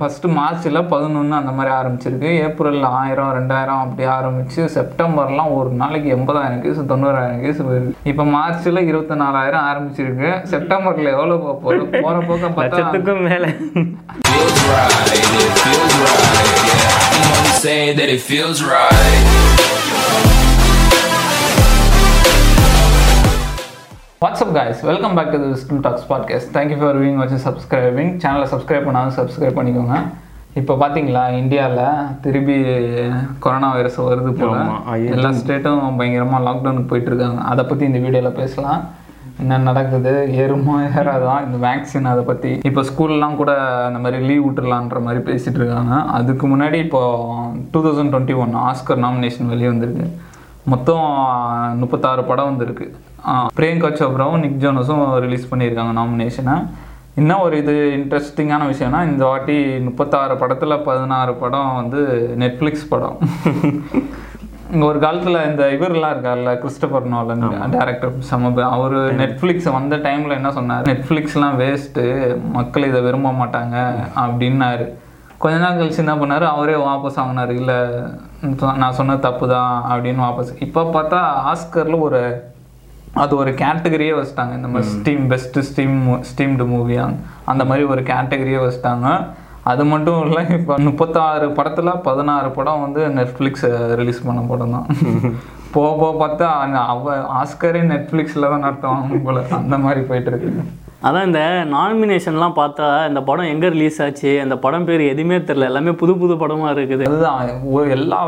First மார்ச்சில் பதினொன்று அந்த மாதிரி ஆரம்பிச்சிருக்கு. ஏப்ரலில் ஆயிரம் ரெண்டாயிரம் அப்படி ஆரம்பிச்சு செப்டம்பர்லாம் ஒரு நாளைக்கு எண்பதாயிரம் கேஸ் தொண்ணூறாயிரம் கேஸ் வருது. இப்போ மார்ச்சில் இருபத்தி நாலாயிரம் ஆரம்பிச்சிருக்கு. செப்டம்பரில் எவ்வளோ போக போகுது? போகிற போக்க பார்த்தா லட்சத்துக்கும் மேலே. Say that it feels right. What's up guys? Welcome back to wisdom talks podcast thank you for viewing வச்சு சப்ஸ்கிரைபிங் சேனலை சப்ஸ்கிரைப் பண்ணாலும் சப்ஸ்கிரைப் பண்ணிக்கோங்க. இப்போ பார்த்தீங்களா இந்தியாவில் திருப்பி கொரோனா வைரஸ் வருது போல. எல்லா ஸ்டேட்டும் பயங்கரமாக லாக்டவுனுக்கு போயிட்டு இருக்காங்க. அதை பற்றி இந்த வீடியோவில் பேசலாம். என்ன நடக்குது ஏறுமா ஏறாதான் இந்த வேக்சின் அதை பற்றி இப்போ ஸ்கூல்லாம் கூட அந்த மாதிரி லீவ் விட்டுறலான்ற மாதிரி பேசிட்டு இருக்காங்க. அதுக்கு முன்னாடி இப்போ two thousand twenty one Oscar nomination வெளியே வந்திருக்கு. மொத்தம் முப்பத்தாறு படம் வந்திருக்கு. பிரியங்கா சோப்ராவும் நிக் ஜோனஸும் ரிலீஸ் பண்ணியிருக்காங்க நாமினேஷனை இன்னும் ஒரு இது இன்ட்ரெஸ்டிங்கான விஷயம்னா இந்த வாட்டி முப்பத்தாறு படத்தில் பதினாறு படம் வந்து நெட்ஃப்ளிக்ஸ் படம். இங்க ஒரு காலத்துல இந்த இவர்லாம் இருக்கார்ல கிறிஸ்டபர் நோலன் டேரக்டர் சமப அவர் நெட்ஃப்ளிக்ஸ் வந்த டைம்ல என்ன சொன்னார்? நெட்ஃப்ளிக்ஸ்லாம் வேஸ்ட்டு மக்கள் இதை விரும்ப மாட்டாங்க அப்படின்னாரு. கொஞ்ச நாள் கழிச்சு என்ன பண்ணாரு? அவரே வாபஸ் வாங்கினாரு. இல்ல நான் சொன்ன தப்பு தான் அப்படின்னு வாபஸ். இப்போ பார்த்தா ஆஸ்கர்ல ஒரு அது ஒரு கேட்டகரியே வச்சிட்டாங்க. இந்த மாதிரி steam best steam steamed movie அந்த மாதிரி ஒரு கேட்டகரியே வச்சிட்டாங்க. அது மட்டும் இல்லை இப்போ முப்பத்தாறு படத்தில் பதினாறு படம் வந்து நெட்ஃப்ளிக்ஸ் ரிலீஸ் பண்ண படம் தான். போக போக பார்த்தா அவ ஆஸ்கரே நெட்ஃப்ளிக்ஸில் தான் நடத்துவாங்க போல. அந்த மாதிரி போயிட்டு இருக்கு. அதான் இந்த நாமினேஷன்லாம் பார்த்தா இந்த படம் எங்கே ரிலீஸ் ஆச்சு அந்த படம் பேர் எதுவுமே தெரில எல்லாமே புது புது படமாக இருக்குது. அதுதான். எல்லா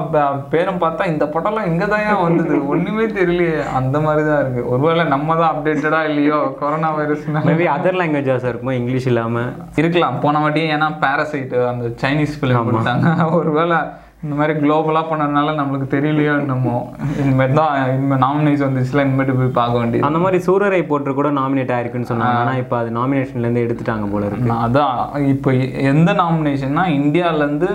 பேரும் பார்த்தா இந்த படம்லாம் இங்கே தான் வந்தது. ஒன்றுமே தெரியலையே. அந்த மாதிரி தான் இருக்கு. ஒருவேளை நம்ம தான் அப்டேட்டடா இல்லையோ கொரோனா வைரஸ்னால மேபி அதர் லாங்குவேஜஸாக இருக்குமோ? இங்கிலீஷ் இல்லாமல் இருக்கலாம். போன வாட்டி ஏன்னா பாரசைட் அந்த சைனீஸ் ஃபிலிம் கொடுத்தாங்க. ஒருவேளை இந்த மாதிரி குளோபலாக பண்ணதுனால நம்மளுக்கு தெரியலையோ என்னமோ. இனிமேல் தான் இனிமேல் நாமினேஷன் வந்துச்சுல இனிமேட்டு போய் பார்க்க வேண்டியது. அந்த மாதிரி சூரரை போட்டு கூட நாமினேட் ஆயிருக்குன்னு சொன்னாங்க. ஆனால் இப்போ அது நாமினேஷன்லேருந்து எடுத்துட்டாங்க போல இருக்கு. அதான் இப்போ எந்த நாமினேஷன்னா இந்தியாவிலேருந்து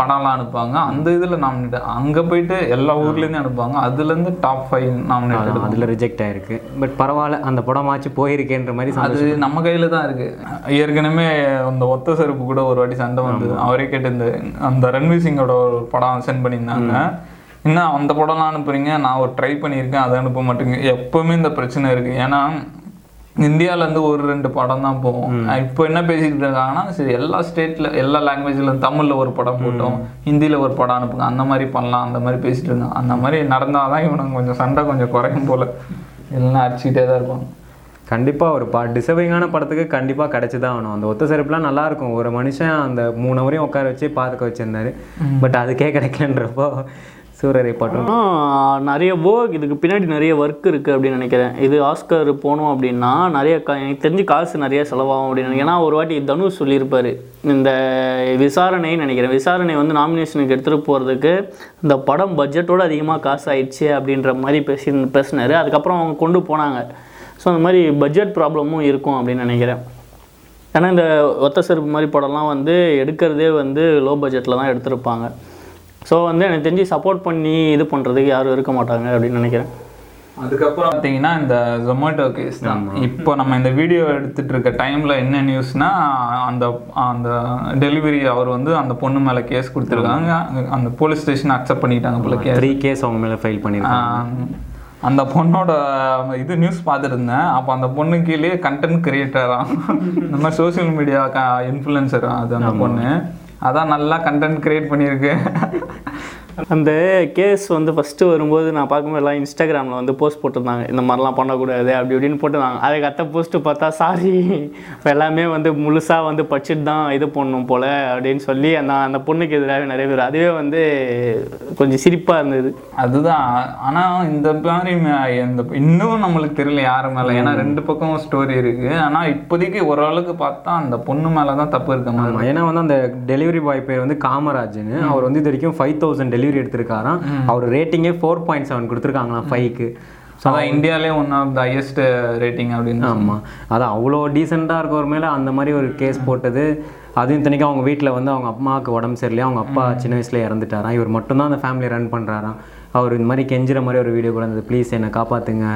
படம்லாம் அனுப்புவாங்க. அந்த இதில் நாமினேட் அங்கே போயிட்டு எல்லா ஊர்லேருந்து அனுப்புவாங்க. அதுலேருந்து டாப் ஃபைவ் நாமினேட் அதில் ரிஜெக்ட் ஆயிருக்கு. பட் பரவாயில்ல அந்த படமாச்சு போயிருக்கேன்ற மாதிரி அது நம்ம கையில தான் இருக்கு. ஏற்கனவே அந்த ஒத்த செருப்பு கூட ஒரு வாட்டி சண்டை வந்தது. அவரே கேட்டு இந்த அந்த ரன்வீர் சிங்கோட ஒரு படம் சென்ட் பண்ணியிருந்தாங்க. இன்னும் அந்த படம்லாம் அனுப்புறீங்க? நான் ஒரு ட்ரை பண்ணியிருக்கேன். அதை அனுப்ப மாட்டேங்க. எப்பவுமே இந்த பிரச்சனை இருக்கு. ஏன்னா இந்தியால இருந்து ஒரு ரெண்டு படம் தான் போகும். இப்போ என்ன பேசிட்டு இருக்காங்கன்னா சரி எல்லா ஸ்டேட்ல எல்லா லாங்குவேஜ்ல தமிழ்ல ஒரு படம் போட்டோம். ஹிந்தியில ஒரு படம் அனுப்புங்க. அந்த மாதிரி பண்ணலாம். அந்த மாதிரி பேசிட்டு இருக்காங்க அந்த மாதிரி நடந்தாதான் இவனுக்கு கொஞ்சம் சண்டை கொஞ்சம் குறையும் போல. எல்லாம் அடிச்சுக்கிட்டே தான் இருப்பாங்க. கண்டிப்பாக ஒரு பா டிசர்விங்கான படத்துக்கு கண்டிப்பாக கிடச்சி தான் ஆகணும். அந்த ஒத்த செருப்புலாம் நல்லா இருக்கும் ஒரு மனுஷன் அந்த மூணு வரையும் உட்கார வச்சு பார்க்க வச்சிருந்தாரு. பட் அதுக்கே கிடைக்கலன்றப்போ சூரரை பாட்டும். நிறைய ஒர்க் இதுக்கு பின்னாடி நிறைய ஒர்க் இருக்குது அப்படின்னு நினைக்கிறேன். இது ஆஸ்கர் போனோம் அப்படின்னா நிறைய க எனக்கு தெரிஞ்சு காசு நிறைய செலவாகும் அப்படின்னு நினைக்கிறேன். ஏன்னா ஒரு வாட்டி தனுஷ் சொல்லியிருப்பாரு. இந்த விசாரணைன்னு நினைக்கிறேன். விசாரணை வந்து நாமினேஷனுக்கு எடுத்துகிட்டு போகிறதுக்கு இந்த படம் பட்ஜெட்டோட அதிகமாக காசு ஆயிடுச்சு அப்படின்ற மாதிரி பேசி பேசினாரு. அதுக்கப்புறம் அவங்க கொண்டு போனாங்க. ஸோ அந்த மாதிரி பட்ஜெட் ப்ராப்ளமும் இருக்கும் அப்படின்னு நினைக்கிறேன். ஏன்னா இந்த ஒத்த செருப்பு மாதிரி படம்லாம் வந்து எடுக்கிறதே வந்து லோ பட்ஜெட்டில் தான் எடுத்திருப்பாங்க. ஸோ வந்து எனக்கு தெரிஞ்சு சப்போர்ட் பண்ணி இது பண்ணுறதுக்கு யாரும் இருக்க மாட்டாங்க அப்படின்னு நினைக்கிறேன். அதுக்கப்புறம் பார்த்தீங்கன்னா இந்த ஜொமேட்டோ கேஸ் தான். இப்போ நம்ம இந்த வீடியோ எடுத்துட்டு இருக்க டைம்ல என்ன நியூஸ்னா அந்த அந்த டெலிவரி அவர் வந்து அந்த பொண்ணு மேல கேஸ் கொடுத்துருக்காங்க. அந்த போலீஸ் ஸ்டேஷன் அக்செப்ட் பண்ணிட்டாங்க போல கேஸ் த்ரீ கேஸ் அவங்க மேலே ஃபைல் பண்ணியிருக்காங்க அந்த பொண்ணோட இது நியூஸ் பார்த்துருந்தேன் அப்போ அந்த பொண்ணு கீழே கண்டென்ட் கிரியேட்டராக இந்த மாதிரி சோஷியல் மீடியா இன்ஃப்ளூயன்சர் அது அந்த பொண்ணு. அதான் நல்லா கண்டென்ட் கிரியேட் பண்ணியிருக்கு. அந்த கேஸ் வந்து ஃபஸ்ட்டு வரும்போது நான் பார்க்கும்போது எல்லாம் இன்ஸ்டாகிராமில் வந்து போஸ்ட் போட்டிருந்தாங்க. இந்த மாதிரிலாம் பண்ணக்கூடாது அப்படி இப்படின்னு போட்டிருந்தாங்க. அதுக்கு அத்த போஸ்ட்டு பார்த்தா சாரி இப்போ எல்லாமே வந்து முழுசாக வந்து படிச்சுட்டு தான் இது பண்ணணும் போல் அப்படின்னு சொல்லி அந்த அந்த பொண்ணுக்கு எதிராக நிறைய பேர் அதுவே வந்து கொஞ்சம் சிரிப்பாக இருந்தது. அதுதான். ஆனா இந்த மாதிரி இந்த இன்னும் நம்மளுக்கு தெரியல யாரு மேல. ஏன்னா ரெண்டு பக்கம் ஸ்டோரி இருக்கு. ஆனா இப்போதைக்கு ஓரளவுக்கு பார்த்தா அந்த பொண்ணு மேலதான் தப்பு இருக்க மாதிரி ஏன்னா வந்து அந்த டெலிவரி பாய் பேர் வந்து காமராஜ்னு அவர் வந்து இது வரைக்கும் ஃபைவ் தௌசண்ட் டெலிவரி எடுத்திருக்காராம். அவர் ரேட்டிங்கே ஃபோர் பாயிண்ட் செவன் கொடுத்துருக்காங்களாம் ஃபைவ்க்கு அதான் இந்தியாலே one of the highest rating அப்படின்னு ஆமாம் அது அவ்வளோ டீசெண்டாக இருக்கவர் மேலே அந்த மாதிரி ஒரு கேஸ் போட்டது அதுவும் இத்தனைக்கும் அவங்க வீட்டில் வந்து அவங்க அம்மாவுக்கு உடம்பு சரியில்லையா அவங்க அப்பா சின்ன வயசுல இறந்துட்டாராம். இவர் மட்டும்தான் அந்த ஃபேமிலி ரன் பண்ணுறாராம் அவர் இந்த மாதிரி கெஞ்சுற மாதிரி ஒரு வீடியோ கூட இருந்தது. ப்ளீஸ் என்னை காப்பாற்றுங்க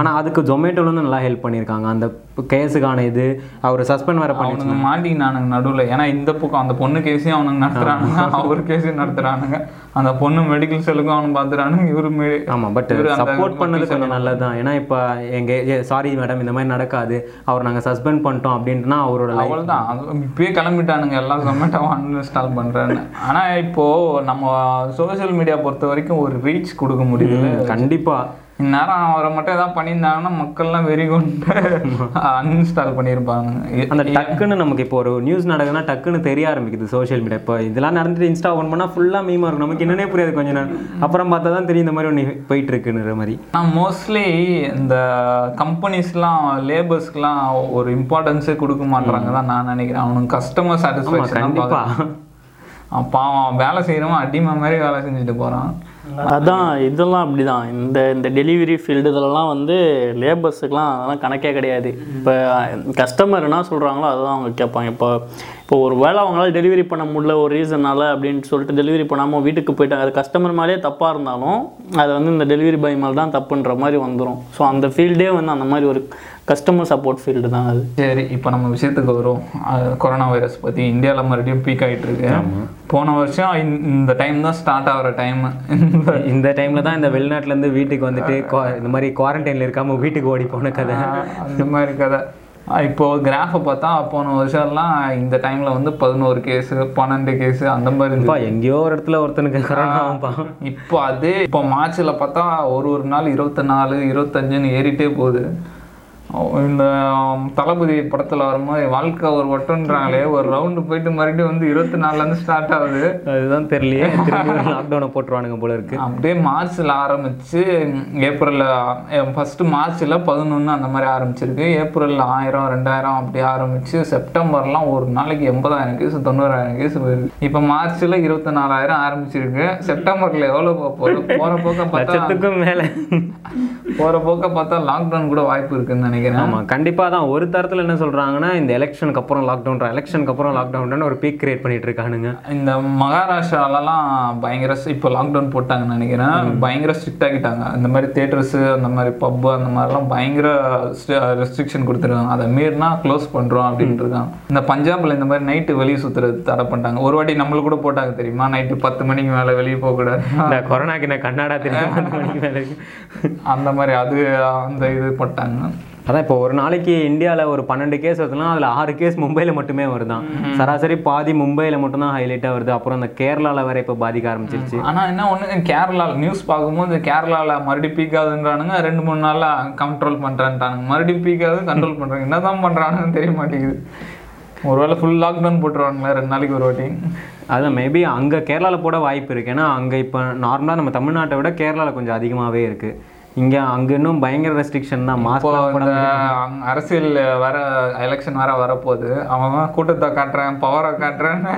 ஆனால் அதுக்கு ஜொமேட்டோலேருந்து நல்லா ஹெல்ப் பண்ணியிருக்காங்க. அந்த கேஸுக்கான இது அவர் சஸ்பெண்ட் வேற பண்ணி மாட்டினானுங்க நடுவுல. ஏன்னா இந்த பக்கம் அந்த பொண்ணு கேஸையும் அவனுங்க நடத்துறானுங்க. அவர் கேஸையும் நடத்துறானுங்க. அந்த பொண்ணு மெடிக்கல் செல்லுக்கும் அவனு பார்த்துறானுங்க இவரு ஆமாம் பட் சப்போர்ட் பண்ணது கொஞ்சம் நல்லது தான் ஏன்னா இப்போ எங்கள் சாரி மேடம் இந்த மாதிரி நடக்காது. அவர் நாங்கள் சஸ்பெண்ட் பண்ணிட்டோம் அப்படின்ட்டுனா அவரோட அவ்வளவுதான் அது இப்பயே கிளம்பிட்டானுங்க. எல்லாம் ஜொமேட்டோவை அன்இன்ஸ்டால் பண்றேன்னு. ஆனா இப்போ நம்ம சோஷியல் மீடியா பொறுத்த வரைக்கும் ஒரு ரீச் கொடுக்க முடியுது கண்டிப்பா. இந்நேரம் அவரை மட்டும் ஏதாவது பண்ணியிருந்தாங்கன்னா மக்கள்லாம் வெறி கொண்டு அன்இன்ஸ்டால் பண்ணியிருப்பாங்க. அந்த டக்குன்னு நமக்கு இப்போ ஒரு நியூஸ் நடக்குதுன்னா டக்குன்னு தெரிய ஆரம்பிக்குது சோஷியல் மீடியா இப்போ இதெல்லாம் நடந்துட்டு இன்ஸ்டா ஓப்பன் பண்ணால் ஃபுல்லாக மீமா இருக்கும். நமக்கு என்னன்னே புரியாது கொஞ்ச நேரம் அப்புறம் பார்த்தா தான் தெரியும் இந்த மாதிரி ஒன்று போயிட்டு இருக்குன்ற மாதிரி. நான் மோஸ்ட்லி இந்த கம்பெனிஸ்லாம் லேபர்ஸ்க்குலாம் ஒரு இம்பார்ட்டன்ஸே கொடுக்க மாட்றாங்க தான் நான் நினைக்கிறேன். அவனுக்கு கஸ்டமர் சாட்டிஸ்ஃபேக்ஷன் கண்டிப்பா. பாவம் வேலை செய்கிறவன் அடிமை மாதிரி வேலை செஞ்சுட்டு போகிறான் அதான் இதெல்லாம் அப்படிதான். இந்த இந்த டெலிவரி ஃபீல்டு இதெல்லாம் வந்து லேபர்ஸுக்கெலாம் அதெல்லாம் கணக்கே கிடையாது. இப்போ கஸ்டமர் என்ன சொல்கிறாங்களோ அதுதான் அவங்க கேட்பாங்க. இப்போ இப்போ ஒரு வேளை அவங்களால டெலிவரி பண்ண முடியல ஒரு ரீசனால அப்படின்னு சொல்லிட்டு டெலிவரி பண்ணாமல் வீட்டுக்கு போயிட்டாங்க. அது கஸ்டமர் மேலேயே தப்பாக இருந்தாலும் அது வந்து இந்த டெலிவரி பாய் மேலே தான் தப்புன்ற மாதிரி வந்துடும் ஸோ அந்த ஃபீல்டே வந்து அந்த மாதிரி ஒரு கஸ்டமர் சப்போர்ட் ஃபீல்டு தான் அது. சரி இப்போ நம்ம விஷயத்துக்கு வரும் கொரோனா வைரஸ் பற்றி இந்தியாவில் மறுபடியும் பீக் ஆகிட்டு இருக்கு. போன வருஷம் இந்த- இந்த டைம் தான் ஸ்டார்ட் ஆகிற டைம் இந்த டைம்ல தான் இந்த வெளிநாட்டுல இருந்து வீட்டுக்கு வந்துட்டு இந்த மாதிரி குவாரண்டைன்ல இருக்காம வீட்டுக்கு ஓடி போன கதை. அந்த மாதிரி கதை. அஹ் இப்போ கிராஃபை பார்த்தா போன வருஷம்லாம் இந்த டைமில் வந்து பதினோரு கேஸு பன்னெண்டு கேஸு அந்த மாதிரி. அப்பா எங்கேயோ ஒரு இடத்துல ஒருத்தனுக்கு கொரோனாப்பா இப்போ அதே இப்போ மார்ச்சில் பார்த்தா ஒரு ஒரு நாள் இருபத்தி நாலு இருபத்தஞ்சுன்னு ஏறிட்டே போகுது இந்த தளபதி படத்தில் வரும்போது வாழ்க்கை ஒரு வட்டம்ன்றாங்களே ஒரு ரவுண்டு போயிட்டு மறுபடியும் வந்து இருபத்தி நாலுலேருந்து ஸ்டார்ட் ஆகுது. அதுதான் தெரியலையே. லாக்டவுனை போட்டுருவானுங்க போல இருக்கு. அப்படியே மார்ச்சில் ஆரம்பிச்சு ஏப்ரலில் ஃபஸ்ட்டு மார்ச்சில் பதினொன்று அந்த மாதிரி ஆரம்பிச்சிருக்கு. ஏப்ரலில் ஆயிரம் ரெண்டாயிரம் அப்படி ஆரம்பிச்சு செப்டம்பர்லாம் ஒரு நாளைக்கு எண்பதாயிரம் கேஸ் தொண்ணூறாயிரம் கேஸ் வருது இப்போ மார்ச்சில் இருபத்தி நாலாயிரம் ஆரம்பிச்சிருக்கு. செப்டம்பரில் எவ்வளோ போகுது போகிற போக்க பார்த்தா மேல. போகிற போக்க பார்த்தா லாக்டவுன் கூட வாய்ப்பு இருக்குன்னு நினைக்கிறேன். ஆமா கண்டிப்பா தான். ஒரு தரத்துல என்ன சொல்றாங்கன்னா இந்த எலெக்ஷனுக்கு அப்புறம் லாக்டவுன் எலெக்ஷனுக்கு அப்புறம் லாக்டவுன் ஒரு பீக் கிரியேட் பண்ணிட்டு இருக்கானுங்க. இந்த மகாராஷ்டிராலலாம் பயங்கர இப்போ லாக்டவுன் போட்டாங்கன்னு நினைக்கிறேன். பயங்கர ஸ்ட்ரிக்ட் ஆகிட்டாங்க இந்த மாதிரி தேட்டர்ஸு அந்த மாதிரி பப்பு அந்த மாதிரிலாம் பயங்கர ரெஸ்ட்ரிக்ஷன் கொடுத்துருக்காங்க. அதை மீறினா க்ளோஸ் பண்ணுறோம் அப்படின்ட்டு இருக்காங்க. இந்த பஞ்சாப்ல இந்த மாதிரி நைட்டு வெளியே சுற்றுறது தடை பண்ணிட்டாங்க. ஒரு வாட்டி நம்மளுக்கு கூட போட்டாங்க தெரியுமா? நைட்டு பத்து மணிக்கு மேலே வெளியே போகக்கூடாது இந்த கொரோனாக்கு நான் கண்ணாடா தெரியும். அந்த மாதிரி அது அந்த இது போட்டாங்க. அதான் இப்போ ஒரு நாளைக்கு இந்தியாவில் ஒரு பன்னெண்டு கேஸ் வருதுன்னா அதில் ஆறு கேஸ் மும்பையில் மட்டுமே வருதான். சராசரி பாதி மும்பையில் மட்டும்தான் ஹைலைட்டாக வருது. அப்புறம் இந்த கேரளாவில் வேற இப்போ பாதிக்க ஆரம்பிச்சிருச்சு. ஆனா என்ன ஒண்ணு கேரளா நியூஸ் பார்க்கும்போது கேரளால மறுபடியும் பீக் ஆகுதுன்றானுங்க ரெண்டு மூணு நாள்ல கண்ட்ரோல் பண்றேன்ட்டானுங்க. மறுபடியும் பீக் ஆகுது கண்ட்ரோல் பண்றாங்க. என்னதான் பண்றானுன்னு தெரிய மாட்டேங்குது. ஒருவேளை ஃபுல் லாக்டவுன் போட்டுருவானுங்களா ரெண்டு நாளைக்கு ஒரு வாட்டி. அதான் மேபி அங்கே கேரளாவில் போட வாய்ப்பு இருக்குது ஏன்னா அங்கே இப்போ நார்மலாக நம்ம தமிழ்நாட்டை விட கேரளாவில் கொஞ்சம் அதிகமாகவே இருக்குது இங்கே அங்கே இன்னும் பயங்கர ரெஸ்ட்ரிக்ஷன் தான். மாஸ்க் அரசியல் வர எலெக்ஷன் வர வரப்போகுது அவன் கூட்டத்தை காட்டுறேன் பவரை காட்டுறேன்னு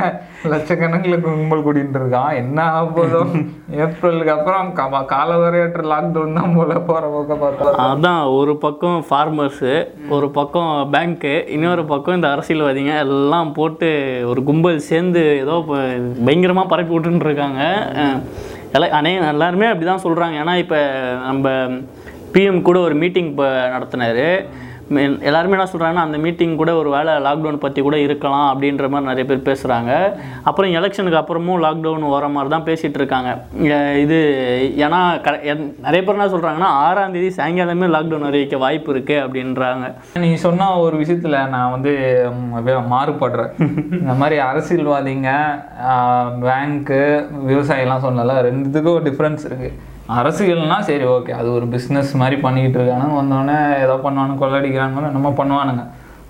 லட்சக்கணக்கில் கும்பல் கூட்டிட்டு இருக்கான். என்ன ஆக போதோ ஏப்ரலுக்கு அப்புறம் கா- காலவரையற்ற லாக்டவுன் தான் போல போற போக்க பார்த்தா அதான் ஒரு பக்கம் ஃபார்மர்ஸு ஒரு பக்கம் பேங்க்கு இன்னொரு பக்கம் இந்த அரசியல்வாதிங்க எல்லாம் போட்டு ஒரு கும்பல் சேர்ந்து ஏதோ இப்போ பயங்கரமாக பரப்பி விட்டுன்னு இருக்காங்க. அஹ் எல்லா அனே எல்லாருமே அப்படி தான் சொல்கிறாங்க ஏன்னா இப்போ நம்ம பிஎம் கூட ஒரு மீட்டிங் இப்போ நடத்தினாரு. எல்லாருமே என்ன சொல்கிறாங்கன்னா அந்த மீட்டிங் கூட ஒரு வேலை லாக்டவுன் பற்றி கூட இருக்கலாம் அப்படின்ற மாதிரி நிறைய பேர் பேசுகிறாங்க அப்புறம் எலெக்ஷனுக்கு அப்புறமும் லாக்டவுன் வர மாதிரி தான் பேசிகிட்டு இருக்காங்க. இது ஏன்னா க என்- நிறைய பேர் என்ன சொல்கிறாங்கன்னா ஆறாந்தேதி சாயங்காலமே லாக்டவுன் அறிவிக்க வாய்ப்பு இருக்குது அப்படின்றாங்க. நீ சொன்ன ஒரு விஷயத்தில் நான் வந்து மாறுபடுறேன். இந்த மாதிரி அரசியல்வாதிங்க பேங்க்கு விவசாயிலாம் சொன்னல ரெண்டுத்துக்கும் டிஃப்ரென்ஸ் இருக்குது அரசியல்னா சரி ஓகே. அது ஒரு பிஸ்னஸ் மாதிரி பண்ணிக்கிட்டு இருக்கானுங்க வந்தோடனே ஏதோ பண்ணுவானு கொள்ளடிக்கிறாங்களோ நம்ம பண்ணுவானுங்க.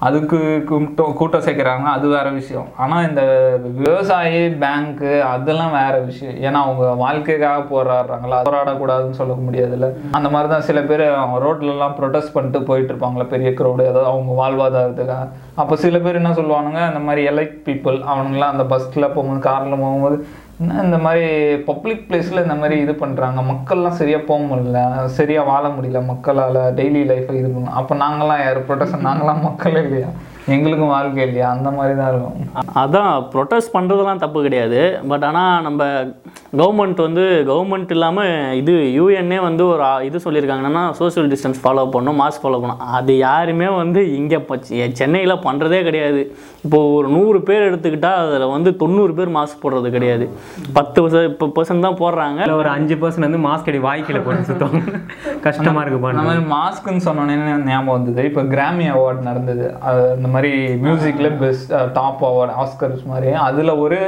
அதுக்கு கூட்டம் கூட்டம் சேர்க்குறாங்க அது வேற விஷயம். ஆனால் இந்த விவசாயி பேங்க்கு அதெல்லாம் வேற விஷயம். ஏன்னா அவங்க வாழ்க்கைக்காக போராடுறாங்களா? போராடக்கூடாதுன்னு சொல்ல முடியாதுல்ல. அந்த மாதிரி தான் சில பேர் ரோட்லலாம் ப்ரொடெஸ்ட் பண்ணிட்டு போயிட்டு இருப்பாங்களா பெரிய க்ரௌடு ஏதாவது அவங்க வாழ்வாதாரத்துக்காக. அப்போ சில பேர் என்ன சொல்லுவானுங்க இந்த மாதிரி எலைட் பீப்புள் அவனுங்களாம் அந்த பஸ்ஸில் போகும்போது காரில் போகும்போது இந்த மாதிரி பப்ளிக் பிளேஸில் இந்த மாதிரி இது பண்ணுறாங்க மக்கள்லாம் சரியாக போக முடியல. சரியாக வாழ முடியல. மக்களால் டெய்லி லைஃப்பை இது பண்ணலாம் அப்போ நாங்களாம் யார்? ப்ரொடெக்ஷன் நாங்களாம் மக்கள் இல்லையா? எங்களுக்கும் வாழ்க்கை இல்லையா? அந்த மாதிரி தான் இருக்கும். அதான் ப்ரொட்டஸ்ட் பண்ணுறதெல்லாம் தப்பு கிடையாது. பட் ஆனால் நம்ம கவர்மெண்ட் வந்து கவர்மெண்ட் இல்லாமல் இது யூஎன்னே வந்து ஒரு இது சொல்லியிருக்காங்க என்னன்னா சோஷியல் டிஸ்டன்ஸ் ஃபாலோ பண்ணணும் மாஸ்க் ஃபாலோ பண்ணணும். அது யாருமே வந்து இங்கே சென்னையில் பண்ணுறதே கிடையாது. இப்போது ஒரு நூறு பேர் எடுத்துக்கிட்டால் அதில் வந்து தொண்ணூறு பேர் மாஸ்க் போடுறது கிடையாது. பத்து இப்போ பர்சன்ட் தான் போடுறாங்க. இல்லை ஒரு அஞ்சு பர்சன்ட் வந்து மாஸ்க் அடி வாய்க்கில போட்டு சுத்தம். கஷ்டமா இருக்கு அந்த பண்ண மாதிரி மாஸ்க்குன்னு சொன்னோன்னே ஞாபகம் வந்தது. இப்போ கிராமி அவார்ட் நடந்தது. அது மாதிரி மியூசிக்ல பெஸ்ட் டாப் அவார்ட் ஆஸ்கர்ஸ் மாதிரி. அதில் ஒரு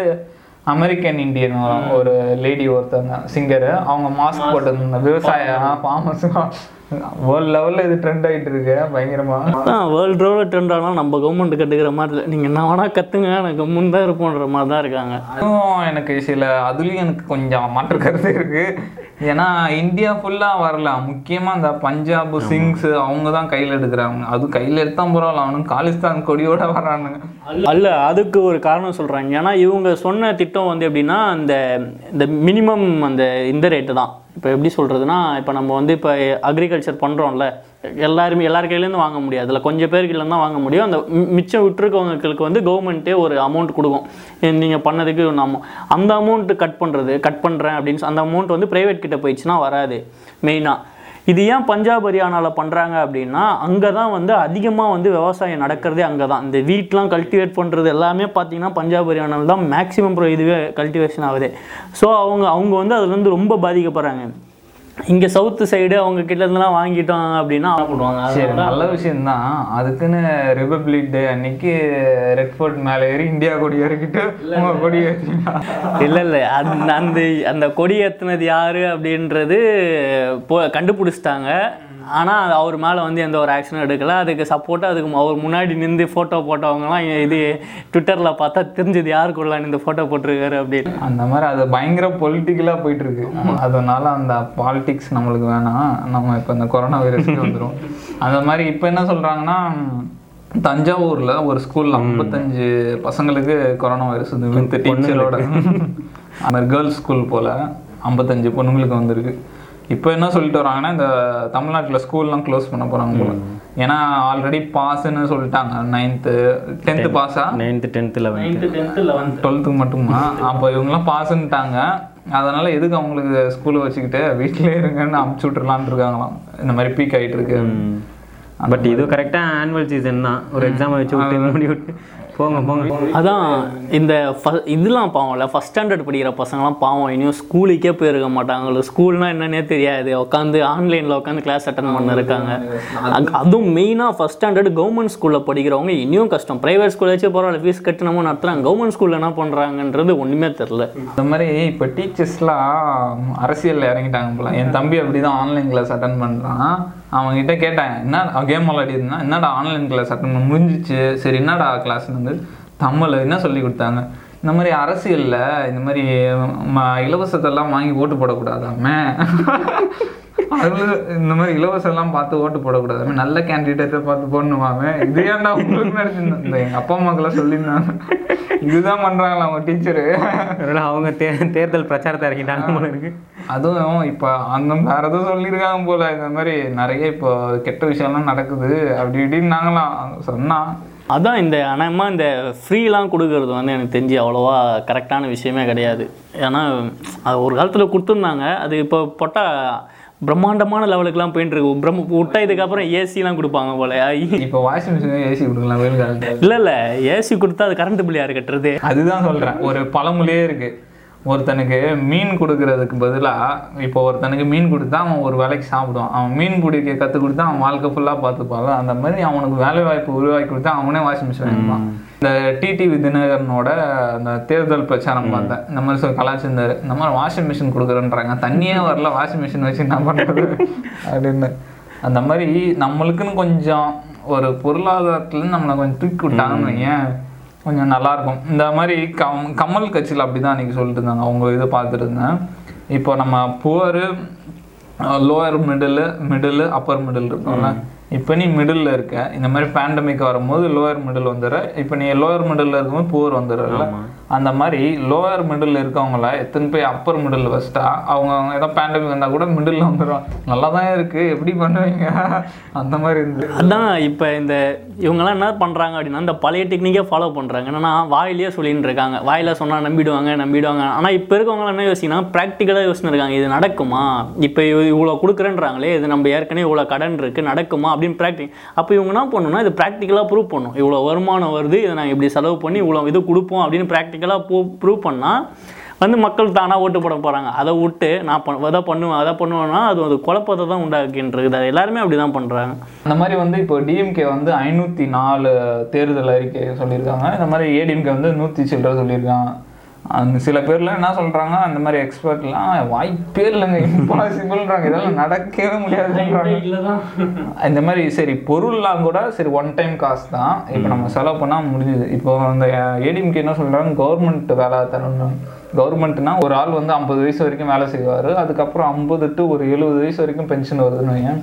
அமெரிக்கன் இந்தியன் ஒரு லேடி ஒருத்தவங்க சிங்கரு அவங்க மாஸ்க் போட்டிருந்தாங்க. விவசாய ஃபார்மர்ஸ் வேர்ல்ட் லெவலில் இது ட்ரெண்ட் ஆகிட்டு இருக்கு பயங்கரமா. அதான் வேர்ல்டு ரோவில் ட்ரெண்ட் ஆனால் நம்ம கவர்மெண்ட் கட்டுக்கிற மாதிரி இல்லை. நீங்கள் என்ன வேணால் கற்றுங்க எனக்கு முன் தான் இருப்போன்ற மாதிரி தான் இருக்காங்க. அதுவும் எனக்கு சில அதுலேயும் எனக்கு கொஞ்சம் மாற்று கருத்து இருக்கு. ஏன்னா இந்தியா ஃபுல்லாக வரல. முக்கியமாக இந்த பஞ்சாப் சிங்ஸ் அவங்க தான் கையில் எடுக்கிறாங்க. அது கையில் எடுத்தா பரவாயில்ல அவனுக்கு காலிஸ்தான் கொடியோட வரானுங்க அல்ல அதுக்கு ஒரு காரணம் சொல்கிறாங்க ஏன்னா இவங்க சொன்ன திட்டம் வந்து எப்படின்னா அந்த இந்த மினிமம் அந்த இந்த ரேட்டு தான். இப்போ எப்படி சொல்கிறதுனா இப்போ நம்ம வந்து இப்போ அக்ரிகல்ச்சர் பண்ணுறோம்ல எல்லாருமே எல்லார் கையிலேருந்து வாங்க முடியாது. அதில் கொஞ்சம் பேருக்கு தான் வாங்க முடியும். அந்த மிச்சம் விட்டுருக்கவங்களுக்கு வந்து கவர்மெண்ட்டே ஒரு அமௌண்ட் கொடுக்கும். நீங்கள் பண்ணதுக்கு நம்ம அந்த அமௌண்ட்டு கட் பண்ணுறது கட் பண்ணுறேன் அப்படின்னு அந்த அமௌண்ட் வந்து ப்ரைவேட் கிட்ட போயிடுச்சுன்னா வராது. மெயினாக இது ஏன் பஞ்சாப் ஹரியானாவில் பண்ணுறாங்க அப்படின்னா அங்கே தான் வந்து அதிகமாக வந்து விவசாயம் நடக்கிறதே அங்கே தான் இந்த வீட்லாம் கல்டிவேட் பண்ணுறது எல்லாமே பார்த்தீங்கன்னா பஞ்சாப் ஹரியானாவில் தான் மேக்ஸிமம் இதுவே கல்டிவேஷன் ஆகுது. ஸோ அவங்க அவங்க வந்து அதுலேருந்து ரொம்ப பாதிக்கப்படுறாங்க. இங்கே சவுத்து சைடு அவங்க கிட்ட இருந்தெல்லாம் வாங்கிட்டோம் அப்படின்னா பண்ணுவாங்க சரி நல்ல விஷயம்தான். அதுக்குன்னு ரிபப்ளிக் டே அன்னைக்கு ரெட் ஃபோர்ட் மேலே ஏறி இந்தியா கொடி ஏறிக்கிட்டு உங்க கொடி இல்லை இல்லை. அந்த அந்த அந்த கொடி ஏற்றுனது யாரு அப்படின்றது போ கண்டுபிடிச்சிட்டாங்க. ஆனால் அவர் மேலே வந்து எந்த ஒரு ஆக்ஷனும் எடுக்கல. அதுக்கு சப்போர்ட்டாக அதுக்கு அவர் முன்னாடி நின்று ஃபோட்டோ போட்டவங்கலாம் இது ட்விட்டரில் பார்த்தா தெரிஞ்சது யாருக்குள்ள இந்த ஃபோட்டோ போட்டிருக்காரு அப்படின்னு. அந்த மாதிரி அது பயங்கர பொலிட்டிக்கலாக போயிட்டு இருக்கு அதனால அந்த பாலிடிக்ஸ் நம்மளுக்கு வேணாம். நம்ம இப்போ இந்த கொரோனா வைரஸ்க்கு வந்துடும் அந்த மாதிரி இப்போ என்ன சொல்றாங்கன்னா தஞ்சாவூர்ல ஒரு ஸ்கூல்ல ஐம்பத்தஞ்சு பசங்களுக்கு கொரோனா வைரஸ் வந்து வித் டீச்சரோட அந்த மாதிரி கேர்ள்ஸ் ஸ்கூல் போல ஐம்பத்தஞ்சு பொண்ணுங்களுக்கு வந்திருக்கு. இப்போ என்ன சொல்லிட்டு வராங்கன்னா இந்த தமிழ்நாட்டில் ஸ்கூல்லாம் க்ளோஸ் பண்ண போறாங்க போல. ஏன்னா ஆல்ரெடி பாஸ்ன்னு சொல்லிட்டாங்க. நைன்த்து டென்த்து பாஸா ninth tenth eleventh ninth tenth eleventh டுவெல்த்துக்கு மட்டுமா? அப்போ இவங்கெல்லாம் பாஸ்ன்ட்டாங்க அதனால எதுக்கு அவங்களுக்கு ஸ்கூலை வச்சுக்கிட்டு வீட்டிலே இருங்கன்னு அமுச்சு விட்டுறலான்னு இருக்காங்களாம். இந்த மாதிரி பீக் ஆயிட்டு இருக்கு. பட் இது கரெக்டாக ஆனுவல் சீசன் தான். ஒரு எக்ஸாமை வச்சு விட்டு மூடி விட்டு. போங்க போங்க. அதான் இந்த ஃப- இதெல்லாம் பாவம்ல ஃபஸ்ட் ஸ்டாண்டர்ட் படிக்கிற பசங்கலாம் பாவம் இனியும் ஸ்கூலுக்கே போயிருக்க மாட்டாங்க ஸ்கூல்னா என்னன்னே தெரியாது. உட்காந்து ஆன்லைனில் உட்காந்து கிளாஸ் அட்டன் பண்ண இருக்காங்க அங்க- அதுவும் மெயினாக ஃபஸ்ட் ஸ்டாண்டர்ட் கவர்மெண்ட் ஸ்கூலில் படிக்கிறவங்க இனியும் கஷ்டம். ப்ரைவேட் ஸ்கூல் வச்சு பரவாயில்ல ஃபீஸ் கட்டி நம்ம நடத்துகிறாங்க கவர்மெண்ட் ஸ்கூலில் என்ன பண்ணுறாங்கன்றது ஒன்றுமே தெரில இந்த மாதிரி இப்போ டீச்சர்ஸ்லாம் அரசியலில் இறங்கிட்டாங்க போல. என் தம்பி அப்படி தான் ஆன்லைன் கிளாஸ் அட்டன் பண்ணுறான் அவன்கிட்ட கேட்டேன் என்ன கேம் விளையாடிருந்தா என்னடா ஆன்லைன் கிளாஸ் அட்டன் முடிஞ்சிச்சு. சரி என்னடா கிளாஸ் வந்து தமிழ் என்ன சொல்லி கொடுத்தாங்க? இந்த மாதிரி அரசியலில் இந்த மாதிரி ம- இலவசத்தெல்லாம் வாங்கி ஓட்டு போடக்கூடாதாமே அதுல இந்த மாதிரி இலவசம்லாம் பார்த்து ஓட்டு போடக்கூடாதாமே நல்ல கேண்டிடேட்டை பார்த்து போடணுமாமே? இது ஏன்டா உங்களுக்கு நடத்திருந்தேன் இந்த எங்கள் அப்பா அம்மாக்கெல்லாம் சொல்லியிருந்தாங்க. இதுதான் பண்ணுறாங்களா அவங்க டீச்சரு? அவங்க தே தேர்தல் பிரச்சாரத்தை இறங்கிட்டாங்க போல இருக்கு. அதுவும் இப்போ அந்த வேற எதுவும் சொல்லியிருக்காங்க போல. இந்த மாதிரி நிறைய இப்போ கெட்ட விஷயம்லாம் நடக்குது. அப்படி இப்படின்னு நாங்களாம் சொன்னா. அதான் இந்த அநேகமாக இந்த ஃப்ரீலாம் கொடுக்கறது வந்து எனக்கு தெரிஞ்சு அவ்வளோவா கரெக்டான விஷயமே கிடையாது. ஏன்னா அது ஒரு காலத்தில் கொடுத்துருந்தாங்க. அது இப்போ போட்டால் பிரம்மாண்டமான லெவலுக்குலாம் போயிட்டு இருக்கு பிரம்ம விட்டா இதுக்கப்புறம் ஏசிலாம் கொடுப்பாங்க போல. இப்போ வாஷிங் மிஷின் ஏசி கொடுக்கலாம் வெயில் காலத்தில். இல்லை இல்லை. ஏசி கொடுத்தா அது கரண்ட் பில் யார் கட்டுறது? அதுதான் சொல்றேன். ஒரு பழமொழியே இருக்கு. ஒருத்தனுக்கு மீன் கொடுக்கறதுக்கு பதிலாக இப்போ ஒருத்தனுக்கு மீன் கொடுத்தா அவன் ஒரு வேலைக்கு சாப்பிடுவான். அவன் மீன் பிடிக்க கற்றுக் கொடுத்தா அவன் வாழ்க்கை ஃபுல்லாக பார்த்துப்பாங்க அந்த மாதிரி அவனுக்கு வேலை வாய்ப்பு உருவாக்கி கொடுத்தா அவனே வாஷிங் மிஷின் வாங்கிப்பான் இந்த டிடிவி தினகரனோட அந்த தேர்தல் பிரச்சாரம் பார்த்தேன். இந்த மாதிரி சொல்லி கலாச்சிருந்தாரு இந்த மாதிரி வாஷிங் மிஷின் கொடுக்குறேன்றாங்க. தண்ணியே வரல வாஷிங் மிஷின் வச்சு என்ன பண்ணுறது அப்படின்னு. அந்த மாதிரி நம்மளுக்குன்னு கொஞ்சம் ஒரு பொருளாதாரத்துலேருந்து நம்மளை கொஞ்சம் தூக்கி விட்டாங்கன்னு வையேன் கொஞ்சம் நல்லா இருக்கும் இந்த மாதிரி கம் கமல் கட்சியில் அப்படி தான் அன்றைக்கி சொல்லிட்டு இருந்தாங்க. அவங்க இதை பார்த்துட்டு இருந்தேன் இப்போ நம்ம poor lower middle middle upper middle இருக்கோம்ல. இப்போ நீ மிடில் இருக்க. இந்த மாதிரி பேண்டமிக் வரும்போது லோயர் மிடில் வந்துடுற. இப்போ நீ லோயர் மிடில் இருக்கும்போது புவர் வந்துடுறல அந்த மாதிரி லோவர் மிடில் இருக்கவங்கள எத்தனை போய் அப்பர் மிடில் வச்சுட்டா அவங்க அவங்க ஏதோ பேண்டமிக் வந்தால் கூட மிடில் வந்துடும் நல்லா தான் இருக்குது எப்படி பண்ணுவீங்க? அந்த மாதிரி இருந்து அதான் இப்போ இந்த இவங்கெல்லாம் என்ன பண்ணுறாங்க அப்படின்னா இந்த பழைய டெக்னிக்கே ஃபாலோ பண்ணுறாங்க என்னன்னா வாயிலேயே சொல்லின்னு இருக்காங்க. வாயில சொன்னால் நம்பிடுவாங்க நம்பிடுவாங்க. ஆனால் இப்போ இருக்கவங்க என்ன யோசிக்கனா ப்ராக்டிக்கலாக யோசிச்சுட்டு இருக்காங்க. இது நடக்குமா? இப்போ இவ்வளோ கொடுக்குறேன்றாங்களே இது நம்ம ஏற்கனவே இவ்வளோ கடன் இருக்குது நடக்குமா அப்படின்னு ப்ராக்டிக் அப்போ இவங்க என்ன பண்ணணும்னா இது ப்ராக்டிக்கலாக ப்ரூவ் பண்ணும் இவ்வளோ வருமானம் வருது இதை நாங்கள் இப்படி செலவு பண்ணி இவ்வளோ இது கொடுப்போம் அப்படின்னு ப்ராக்டிக் ப்ராக்டிக்கலாக ப்ரூவ் பண்ணால் வந்து மக்கள் தானாக ஓட்டு போட போகிறாங்க அதை விட்டு நான் பண் அதை பண்ணுவேன் அதை பண்ணுவேன்னா அது ஒரு குழப்பத்தை தான் உண்டாக்கின்றது அது எல்லாருமே அப்படி தான் பண்ணுறாங்க அந்த மாதிரி வந்து இப்போ டிஎம்கே வந்து ஐநூற்றி நாலு தேர்தல் அறிக்கை சொல்லியிருக்காங்க. இந்த மாதிரி ஏடிஎம்கே வந்து நூற்றி சில்லற சொல்லியிருக்காங்க. அந்த சில பேர்ல என்ன சொல்றாங்க? அந்த மாதிரி எக்ஸ்பர்ட்லாம் வாய்ப்பே இல்லைங்க. இம்பாசிபிள்ன்றாங்க இதெல்லாம் நடக்கவே முடியாதுன்றாங்க இந்த மாதிரி சரி பொருள்லாம் கூட சரி ஒன் டைம் காசு தான். இப்போ நம்ம செலவு பண்ணால் முடிஞ்சுது. இப்போ அந்த ஏடிஎம்கே என்ன சொல்றாங்க? கவர்மெண்ட் வேலை தரணும். கவர்மெண்ட்னா ஒரு ஆள் வந்து ஐம்பது வயசு வரைக்கும் வேலை செய்வார். அதுக்கப்புறம் ஐம்பது டு ஒரு எழுபது வயசு வரைக்கும் பென்ஷன் வருதுன்னு வையேன்.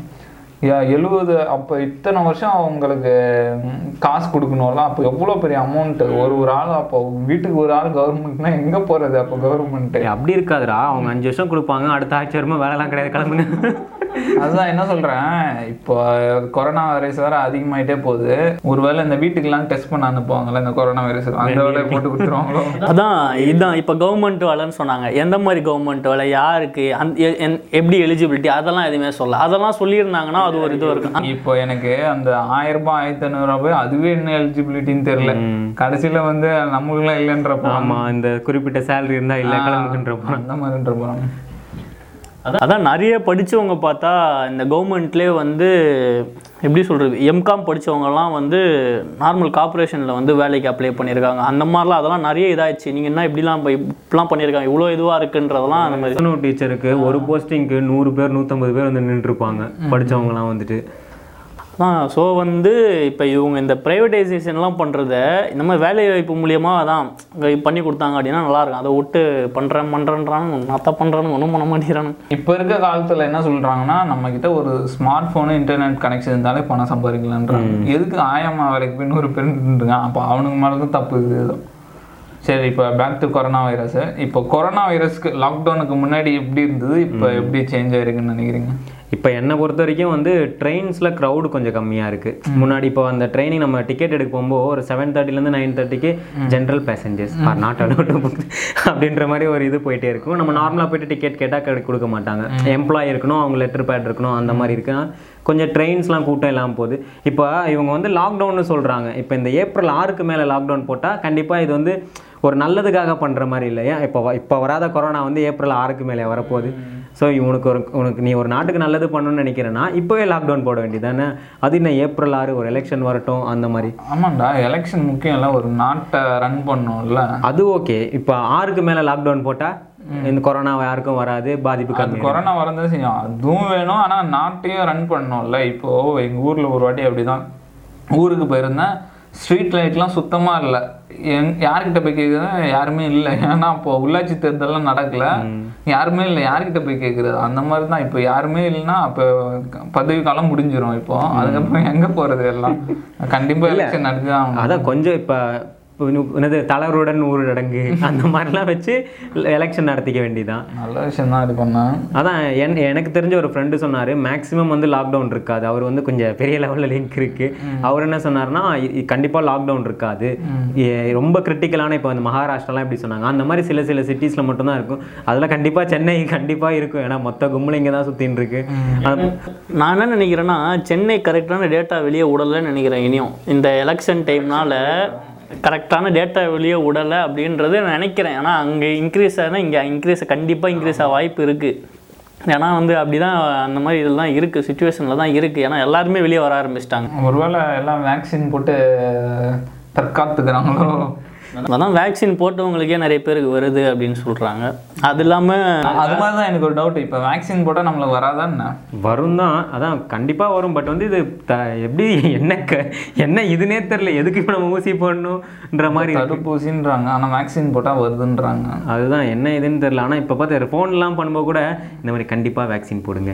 எழுபது அப்போ இத்தனை வருஷம் அவங்களுக்கு காசு கொடுக்கணும்ல? அப்போ எவ்வளோ பெரிய அமௌண்ட்டு ஒரு ஒரு ஆள் அப்போ வீட்டுக்கு ஒரு ஆள் கவர்மெண்ட்னா எங்கே போகிறது அப்போ கவர்மெண்ட்டு அப்படி இருக்காதுடா. அவங்க அஞ்சு வருஷம் கொடுப்பாங்க அடுத்த ஆட்சி வருமா வேலைலாம் கிடையாது கிளம்புங்க அதுதான் என்ன சொல்கிறேன் இப்போ கொரோனா வைரஸ் வேறு அதிகமாயிட்டே போகுது. ஒருவேளை இந்த வீட்டுக்கெல்லாம் டெஸ்ட் பண்ண அனுப்புவாங்கல்ல இந்த கொரோனா வைரஸ் அந்த வேலையை போட்டு கொடுத்துருவாங்களோ? அதான் இதுதான் இப்போ கவர்மெண்ட் வேலைன்னு சொன்னாங்க. எந்த மாதிரி கவர்மெண்ட் வேலை யாருக்கு அந் எ- என்- எப்படி எலிஜிபிலிட்டி அதெல்லாம் எதுவுமே சொல்ல அதெல்லாம் சொல்லியிருந்தாங்கன்னா அது ஒரு இது இருக்கும். இப்போ எனக்கு அந்த ஆயிரம் ரூபாய் ஆயிரத்தி ஐநூறு ரூபாய் அதுவே என்ன எலிஜிபிலிட்டின்னு தெரியல. கடைசியில வந்து நம்மளுக்குலாம் இல்லைன்றப்போ ஆமா இந்த குறிப்பிட்ட சேலரி இருந்தா இல்ல கிளம்புகின்றப்போ அந்த மாதிரின்றப்போ அதான் அதான் நிறைய படிச்சவங்க பார்த்தா இந்த கவர்மெண்ட்லேயே வந்து எப்படி சொல்கிறது எம்காம் படிச்சவங்கலாம் வந்து நார்மல் கார்ப்பரேஷனில் வந்து வேலைக்கு அப்ளை பண்ணியிருக்காங்க. அந்த மாதிரிலாம் அதெல்லாம் நிறைய இதாச்சு நீங்கள் என்ன இப்படிலாம் இப்போ இப்படிலாம் பண்ணியிருக்காங்க. இவ்வளோ இதுவாக இருக்குன்றதெல்லாம் அந்த மாதிரி டீச்சருக்கு ஒரு போஸ்டிங்க்கு நூறு பேர் நூற்றம்பது பேர் வந்து நின்றுருப்பாங்க. படிச்சவங்கலாம் வந்துட்டு. அதான் ஸோ வந்து இப்போ இவங்க இந்த ப்ரைவேடைசேஷன்லாம் பண்ணுறத இந்த மாதிரி வேலை வாய்ப்பு மூலியமாக அதான் பண்ணி கொடுத்தாங்க அப்படின்னா நல்லாயிருக்கும் அதை விட்டு பண்ணுறேன் பண்ணுறேன்றாங்க நத்தா பண்ணுறானுங்க ஒன்றும் பண்ண மாட்டேங்கிறானுங்க. இப்போ இருக்க காலத்துல என்ன சொல்றாங்கன்னா நம்ம கிட்ட ஒரு ஸ்மார்ட் ஃபோனு இன்டர்நெட் கனெக்ஷன் இருந்தாலே பணம் சம்பாதிக்கலான்றாங்க எதுக்கு ஆயம்மா வேலைக்கு போய் நூறு பேர் இருக்கான் அப்போ அவனுக்கு மேலே தான் தப்பு இருக்குது சரி இப்போ பேக் டு கொரோனா வைரஸ் இப்போ கொரோனா வைரஸ்க்கு லாக்டவுனுக்கு முன்னாடி எப்படி இருந்தது? இப்போ எப்படி சேஞ்ச் ஆயிருக்குன்னு நினைக்கிறீங்க? இப்போ என்னை பொறுத்த வரைக்கும் வந்து ட்ரெயின்ஸில் க்ரௌடு கொஞ்சம் கம்மியாக இருக்குது முன்னாடி இப்போ அந்த ட்ரெயினிங் நம்ம டிக்கெட் எடுக்க போகும்போது ஒரு செவன் தேர்ட்டிலேருந்து நைன் தேர்ட்டிக்கு general passengers are not allowed அப்படின்ற மாதிரி ஒரு இது போயிட்டே இருக்கும். நம்ம நார்மலாக போயிட்டு டிக்கெட் கேட்டால் கொடுக்க மாட்டாங்க. எம்ப்ளாய் இருக்கணும் அவங்க லெட்டர் பேட் இருக்கணும் அந்த மாதிரி இருக்குன்னா கொஞ்சம் ட்ரெயின்ஸ்லாம் கூட்டம் இல்லாமல் போகுது. இப்போ இவங்க வந்து லாக்டவுன்னு சொல்கிறாங்க இப்போ இந்த ஏப்ரல் ஆறுக்கு மேலே லாக்டவுன் போட்டால் கண்டிப்பாக இது வந்து ஒரு நல்லதுக்காக பண்ணுற மாதிரி இல்லையா? இப்போ இப்போ வராத கொரோனா வந்து ஏப்ரல் ஆறுக்கு மேலே வரப்போகுது. ஸோ உனக்கு ஒரு உனக்கு நீ ஒரு நாட்டுக்கு நல்லது பண்ணணும்னு நினைக்கிறேன்னா இப்போவே லாக்டவுன் போட வேண்டியதானே அது என்ன ஏப்ரல் ஆறு ஒரு எலெக்ஷன் வரட்டும் அந்த மாதிரி. ஆமாண்டா எலெக்ஷன் முக்கியம் இல்லை ஒரு நாட்டை ரன் பண்ணணும்ல. அது ஓகே இப்போ ஆறுக்கு மேலே லாக்டவுன் போட்டால் இந்த கொரோனா யாருக்கும் வராது பாதிப்பு அது கொரோனா வரதான் செய்யும். அதுவும் வேணும் ஆனா நாட்டையும் ரன் பண்ணணும்ல. இப்போ எங்க ஊர்ல ஒரு வாட்டி அப்படிதான். ஊருக்கு போயிருந்தேன் ஸ்ட்ரீட் லைட்லாம் சுத்தமா இல்லை. எங் யார்கிட்ட போய் கேட்குறது யாருமே இல்லை. ஏன்னா அப்போ உள்ளாட்சி தேர்தல்லாம் நடக்கல. யாருமே இல்லை யார்கிட்ட போய் கேட்குறது அந்த மாதிரி தான் இப்போ. யாருமே இல்லைன்னா அப்போ பதவி காலம் முடிஞ்சிரும் இப்போ. அதுக்கப்புறம் எங்க போறது எல்லாம்? கண்டிப்பா எலெக்ஷன் நடத்தி தான். அதான் கொஞ்சம் இப்போ என்னது தளர்வுடன் ஊரடங்கு அந்த மாதிரிலாம் வச்சு எலெக்ஷன் நடத்திக்க வேண்டியதான் நல்ல விஷயம் தான் இது பண்ணேன் அதான் என் எனக்கு தெரிஞ்ச ஒரு ஃப்ரெண்டு சொன்னார் மேக்ஸிமம் வந்து லாக்டவுன் இருக்காது. அவர் வந்து கொஞ்சம் பெரிய லெவலில் லிங்க் இருக்கு. அவர் என்ன சொன்னார்னா கண்டிப்பாக லாக்டவுன் இருக்காது. ரொம்ப கிரிட்டிக்கலான இப்போ வந்து மகாராஷ்டிராலாம் எப்படி சொன்னாங்க. அந்த மாதிரி சில சில சிட்டிஸில் மட்டும்தான் இருக்கும். அதில் கண்டிப்பாக சென்னை கண்டிப்பாக இருக்கும். ஏன்னா மொத்த கும்பலும் இங்கே தான் சுற்றின்னு இருக்கு. நான் என்ன நினைக்கிறேன்னா சென்னை கரெக்டான டேட்டா வெளியே விடலைன்னு நினைக்கிறேன் இனியும். இந்த எலெக்ஷன் டைம்னால கரெக்டான டேட்டா வெளியே விடலை அப்படின்றது நினைக்கிறேன். ஏன்னா அங்கே இன்க்ரீஸ் ஆனால் இங்கே இன்க்ரீஸ் கண்டிப்பாக இன்க்ரீஸ் ஆக வாய்ப்பு இருக்குது ஏன்னா வந்து அப்படி தான் அந்த மாதிரி இதெல்லாம் இருக்குது சுச்சுவேஷனில் தான் இருக்குது ஏன்னா எல்லாருமே வெளியே வர ஆரம்பிச்சிட்டாங்க. ஒருவேளை எல்லாம் வேக்சின் போட்டு தற்காத்துக்கிறாங்களோ? அதான் வேக்சின் போட்டவங்களுக்கே நிறைய பேருக்கு வருது அப்படின்னு சொல்கிறாங்க அது இல்லாமல் அது மாதிரி தான் எனக்கு ஒரு டவுட் இப்போ வேக்சின் போட்டால் நம்மளுக்கு வராதா என்ன வரும் தான் அதான் கண்டிப்பாக வரும். பட் வந்து இது த எப்படி என்ன க என்ன இதுனே தெரில எதுக்கு இப்போ நம்ம ஊசி போடணுன்ற மாதிரி. தடுப்பூசின்றாங்க. ஆனால் வேக்சின் போட்டால் வருதுன்றாங்க. அதுதான் என்ன இதுன்னு தெரில ஆனால் இப்போ பார்த்து ஃபோன்லாம் பண்ணும்போது கூட இந்த மாதிரி கண்டிப்பாக வேக்சின் போடுங்க.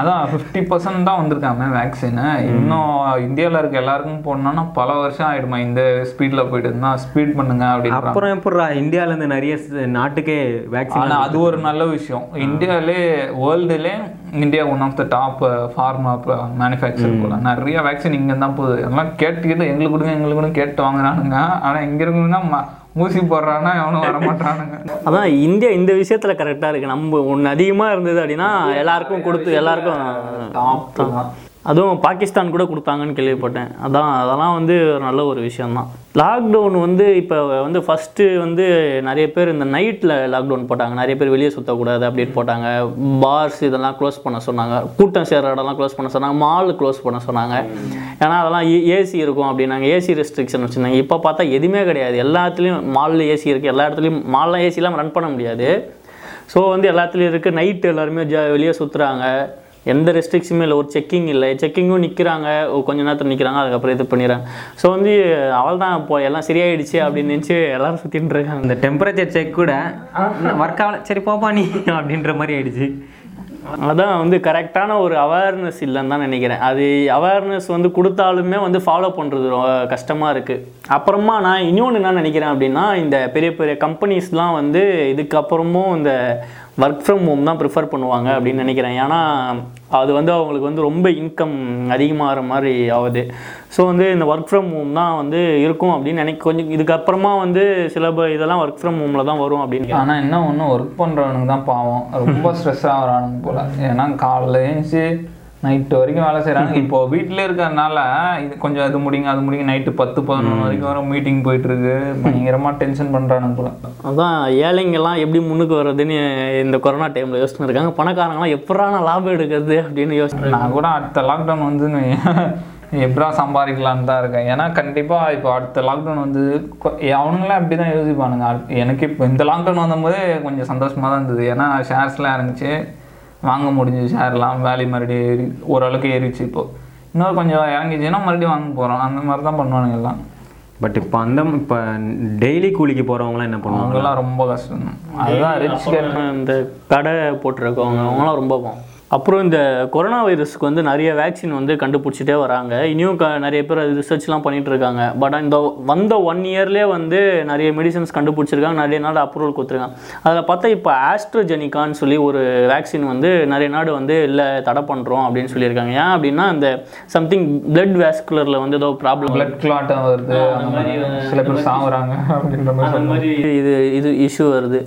அதான் ஃபிஃப்டி பர்சன்ட் தான் வந்திருக்காங்க வேக்சின் இன்னும் இந்தியாவில் இருக்க எல்லாருக்கும் போடணும்னா பல வருஷம் ஆயிடுமா இந்த ஸ்பீடில் போயிட்டு இருந்தால் ஸ்பீட் பண்ணுங்க. பண்ணுங்க அப்படின்னு அப்புறம் எப்படிடா இந்தியால இருந்து நிறைய நாட்டுக்கே வேக்சின் அது ஒரு நல்ல விஷயம். இந்தியாவிலே வேர்ல்டுலே India one of the top pharma manufacture போல. நிறைய வேக்சின் இங்க தான் போகுது. எல்லாம் கேட்டுக்கிட்டு எங்களுக்கு கொடுங்க எங்களுக்கு கொடுங்க கேட்டு வாங்குறானுங்க. ஆனா இங்க இருக்கவங்க ஊசி போடுறான்னா எவனும் வர மாட்டானுங்க. அதான் இந்தியா இந்த விஷயத்துல கரெக்டா இருக்கு. நம்ம ஒன்று அதிகமா இருந்தது அப்படின்னா எல்லாருக்கும் கொடுத்து எல்லாருக்கும் அதுவும் பாகிஸ்தான் கூட கொடுத்தாங்கன்னு கேள்விப்பட்டேன். அதான் அதெல்லாம் வந்து ஒரு நல்ல ஒரு விஷயந்தான் லாக்டவுன் வந்து இப்போ வந்து ஃபஸ்ட்டு வந்து நிறைய பேர் இந்த நைட்டில் லாக்டவுன் போட்டாங்க. நிறைய பேர் வெளியே சுற்றக்கூடாது அப்படின்னு போட்டாங்க. பார்ஸ் இதெல்லாம் க்ளோஸ் பண்ண சொன்னாங்க. கூட்டம் சேர்ற இடம்லாம் க்ளோஸ் பண்ண சொன்னாங்க. மால் க்ளோஸ் பண்ண சொன்னாங்க. ஏன்னா அதெல்லாம் ஏசி இருக்கும் அப்படின்னாங்க. ஏசி ரெஸ்ட்ரிக்ஷன் வச்சுருந்தாங்க. இப்போ பார்த்தா எதுவுமே கிடையாது. எல்லாத்துலேயும் மாலில் ஏசி இருக்குது எல்லா இடத்துலையும் மால்லாம் ஏசிலாம் ரன் பண்ண முடியாது. ஸோ வந்து எல்லாத்துலேயும் இருக்குது நைட்டு எல்லாருமே ஜா வெளியே சுற்றுறாங்க எந்த ரெஸ்ட்ரிக்ஷனுமே இல்லை. ஒரு செக்கிங் இல்லை. செக்கிங்கும் நிற்கிறாங்க கொஞ்ச நேரத்தில் நிற்கிறாங்க அதுக்கப்புறம் இது பண்ணிடுறாங்க. ஸோ வந்து அவள் தான் இப்போ எல்லாம் சரியாயிடுச்சு அப்படின்னு நினச்சி எல்லாரும் சுற்றிட்டு இருக்காங்க. இந்த டெம்பரேச்சர் செக் கூட ஒர்க் ஆகல. சரி போப்பா நீ அப்படின்ற மாதிரி ஆயிடுச்சு. அதான் வந்து கரெக்டான ஒரு அவேர்னஸ் இல்லைன்னு தான் நினைக்கிறேன். அது அவேர்னஸ் வந்து கொடுத்தாலுமே வந்து ஃபாலோ பண்ணுறது கஷ்டமாக இருக்குது அப்புறமா நான் இன்னொன்று என்ன நினைக்கிறேன் அப்படின்னா இந்த பெரிய பெரிய கம்பெனிஸ்லாம் வந்து இதுக்கப்புறமும் இந்த ஒர்க் ஃப்ரம் ஹோம் தான் ப்ரிஃபர் பண்ணுவாங்க அப்படின்னு நினைக்கிறேன். ஏன்னா அது வந்து அவங்களுக்கு வந்து ரொம்ப இன்கம் அதிகமாகிற மாதிரி ஆகுது. ஸோ வந்து இந்த ஒர்க் ஃப்ரம் ஹோம் தான் வந்து இருக்கும் அப்படின்னு நினைக்க கொஞ்சம் இதுக்கப்புறமா வந்து சில இதெல்லாம் ஒர்க் ஃப்ரம் ஹோமில் தான் வரும் அப்படின்னு ஆனால் என்ன ஒன்று ஒர்க் பண்ணுறவனுக்கு தான் பாவம். ரொம்ப ஸ்ட்ரெஸ் ஆகிறானுங்க போல். ஏன்னா காலைல ஏஞ்சி நைட்டு வரைக்கும் வேலை செய்றாங்க. இப்போ வீட்டிலே இருக்கறனால இது கொஞ்சம் அது முடிங்க அது முடிங்க. நைட்டு பத்து பதினொன்று வரைக்கும் வர மீட்டிங் போயிட்டு இருக்கு பயங்கரமா டென்ஷன் பண்றானுங்க போல. அதான் ஏழைங்கெல்லாம் எப்படி முன்னுக்கு வர்றதுன்னு இந்த கொரோனா டைமில் யோசிச்சுன்னு இருக்காங்க. பணக்காரங்களாம் எப்படா நான் லாபம் எடுக்கிறது அப்படின்னு யோசிச்சு நான் கூட அடுத்த லாக்டவுன் வந்து எப்படா சம்பாதிக்கலான்னு தான் இருக்கேன். ஏன்னா கண்டிப்பாக இப்போ அடுத்த லாக்டவுன் வந்து அவனுங்களே அப்படி தான் யோசிப்பானுங்க எனக்கு இப்போ இந்த லாக்டவுன் வந்தபோது கொஞ்சம் சந்தோஷமாக தான் இருந்தது. ஏன்னா ஷேர்ஸ்லாம் இருந்துச்சு வாங்க முடிஞ்சு ஷேர்லாம் வேல்யூ மறுபடியும் ஏறி ஓரளவுக்கு ஏறிச்சு இப்போ. இன்னொரு கொஞ்சம் இறங்கிச்சுன்னா மறுபடியும் வாங்க போகிறோம் அந்த மாதிரி தான் பண்ணுவானுங்க எல்லாம். பட் இப்போ அந்த இப்போ டெய்லி கூலிக்கு போகிறவங்களாம் என்ன பண்ணுவாங்க? அவங்கெல்லாம் ரொம்ப கஷ்டம். தான் அதுதான் ரிச் இந்த கடை போட்டிருக்கவங்க அவங்களாம் ரொம்ப பாவம். அப்புறம் இந்த கொரோனா வைரஸ்க்கு வந்து நிறைய வேக்சின் வந்து கண்டுபிடிச்சிட்டே வராங்க. இனியும் க நிறைய பேர் அது ரிசர்ச்லாம் பண்ணிட்டு இருக்காங்க. பட் இந்த வந்த ஒன் இயர்லேயே வந்து நிறைய மெடிசன்ஸ் கண்டுபிடிச்சிருக்காங்க. நிறைய நாடு அப்ரூவல் கொடுத்துருக்காங்க. அதில் பார்த்தா இப்போ ஆஸ்ட்ரோஜெனிகான்னு சொல்லி ஒரு வேக்சின் வந்து நிறைய நாடு வந்து இல்லை தடை பண்ணுறோம் அப்படின்னு சொல்லியிருக்காங்க. ஏன் அப்படின்னா இந்த சம்திங் பிளட் வேஸ்குலரில் வந்து ஏதோ ப்ராப்ளம் பிளட் கிளாட்டம் வருது. அந்த மாதிரி சில பேர் சாகுறாங்க அப்படின்ற மாதிரி. இது இது இஷ்யூ வருது.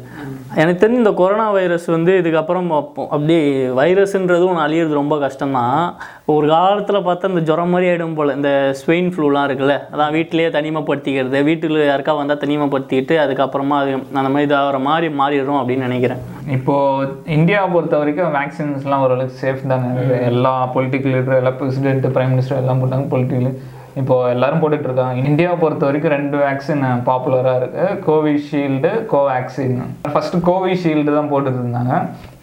எனக்கு தெரிஞ்சு இந்த கொரோனா வைரஸ் வந்து இதுக்கப்புறம் அப்போ- அப்படியே வைரஸ்ன்றது ஒன்று அழியிறது ரொம்ப கஷ்டம்தான். ஒரு காலத்தில் பார்த்தா இந்த ஜுரம் மாதிரி ஆகிடும் போல் இந்த ஸ்வெயின் ஃப்ளூலாம் இருக்குல்ல அதான் வீட்டிலேயே தனிமைப்படுத்திக்கிறது வீட்டில் யாருக்கா வந்தால் தனிமைப்படுத்திக்கிட்டு அதுக்கப்புறமா அது அந்த மாதிரி இதாகிற மாதிரி மாறிடும் அப்படின்னு நினைக்கிறேன். இப்போது இந்தியாவை பொறுத்த வரைக்கும் வேக்சின்ஸ்லாம் ஓரளவுக்கு சேஃப் தானே. எல்லா பொலிட்டிக்கல் லீடர் எல்லா பிரசிடென்ட் பிரைம் மினிஸ்டர் எல்லாம் போட்டாங்க பொலிட்டிக்கல் இப்போ எல்லாரும் போட்டுட்ருக்காங்க இந்தியாவை பொறுத்த வரைக்கும் ரெண்டு வேக்சின் பாப்புலராக இருக்குது கோவிஷீல்டு கோவேக்சின் ஃபஸ்ட்டு கோவிஷீல்டு தான் போட்டுட்டு இருந்தாங்க.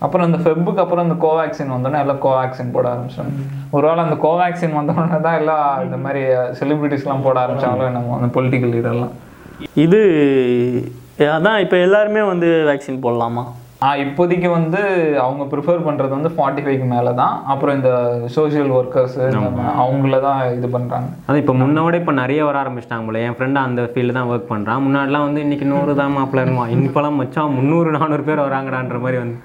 அப்புறம் இந்த ஃபெப்புக்கு அப்புறம் இந்த கோவேக்சின் வந்தோடனே எல்லாம் கோவேக்சின் போட ஆரம்பிச்சாங்க. ஒருவேளை அந்த கோவேக்சின் வந்தோடனே தான் எல்லாம் இந்த மாதிரி செலிப்ரிட்டிஸ்லாம் போட ஆரம்பித்தாங்களோ என்னமோ அந்த பொலிட்டிக்கல் லீடர்லாம் இது அதான் இப்போ எல்லாருமே வந்து வேக்சின் போடலாமா? இப்போதைக்கு வந்து அவங்க ப்ரிஃபர் பண்ணுறது வந்து ஃபார்ட்டி ஃபைவ்க்கு மேலே தான் அப்புறம் இந்த சோஷியல் ஒர்க்கர்ஸ் அவங்கள தான் இது பண்ணுறாங்க அது இப்போ முன்னோட இப்போ நிறைய வர ஆரம்பிச்சிட்டாங்க போல. என் ஃப்ரெண்டு அந்த ஃபீல்டு தான் ஒர்க் பண்ணுறான் முன்னாடிலாம் வந்து இன்னைக்கு நூறு தான் மாப்பிள்ள இருமா இப்போலாம் மச்சான் முந்நூறு நானூறு பேர் வராங்கடான்ற மாதிரி வந்து.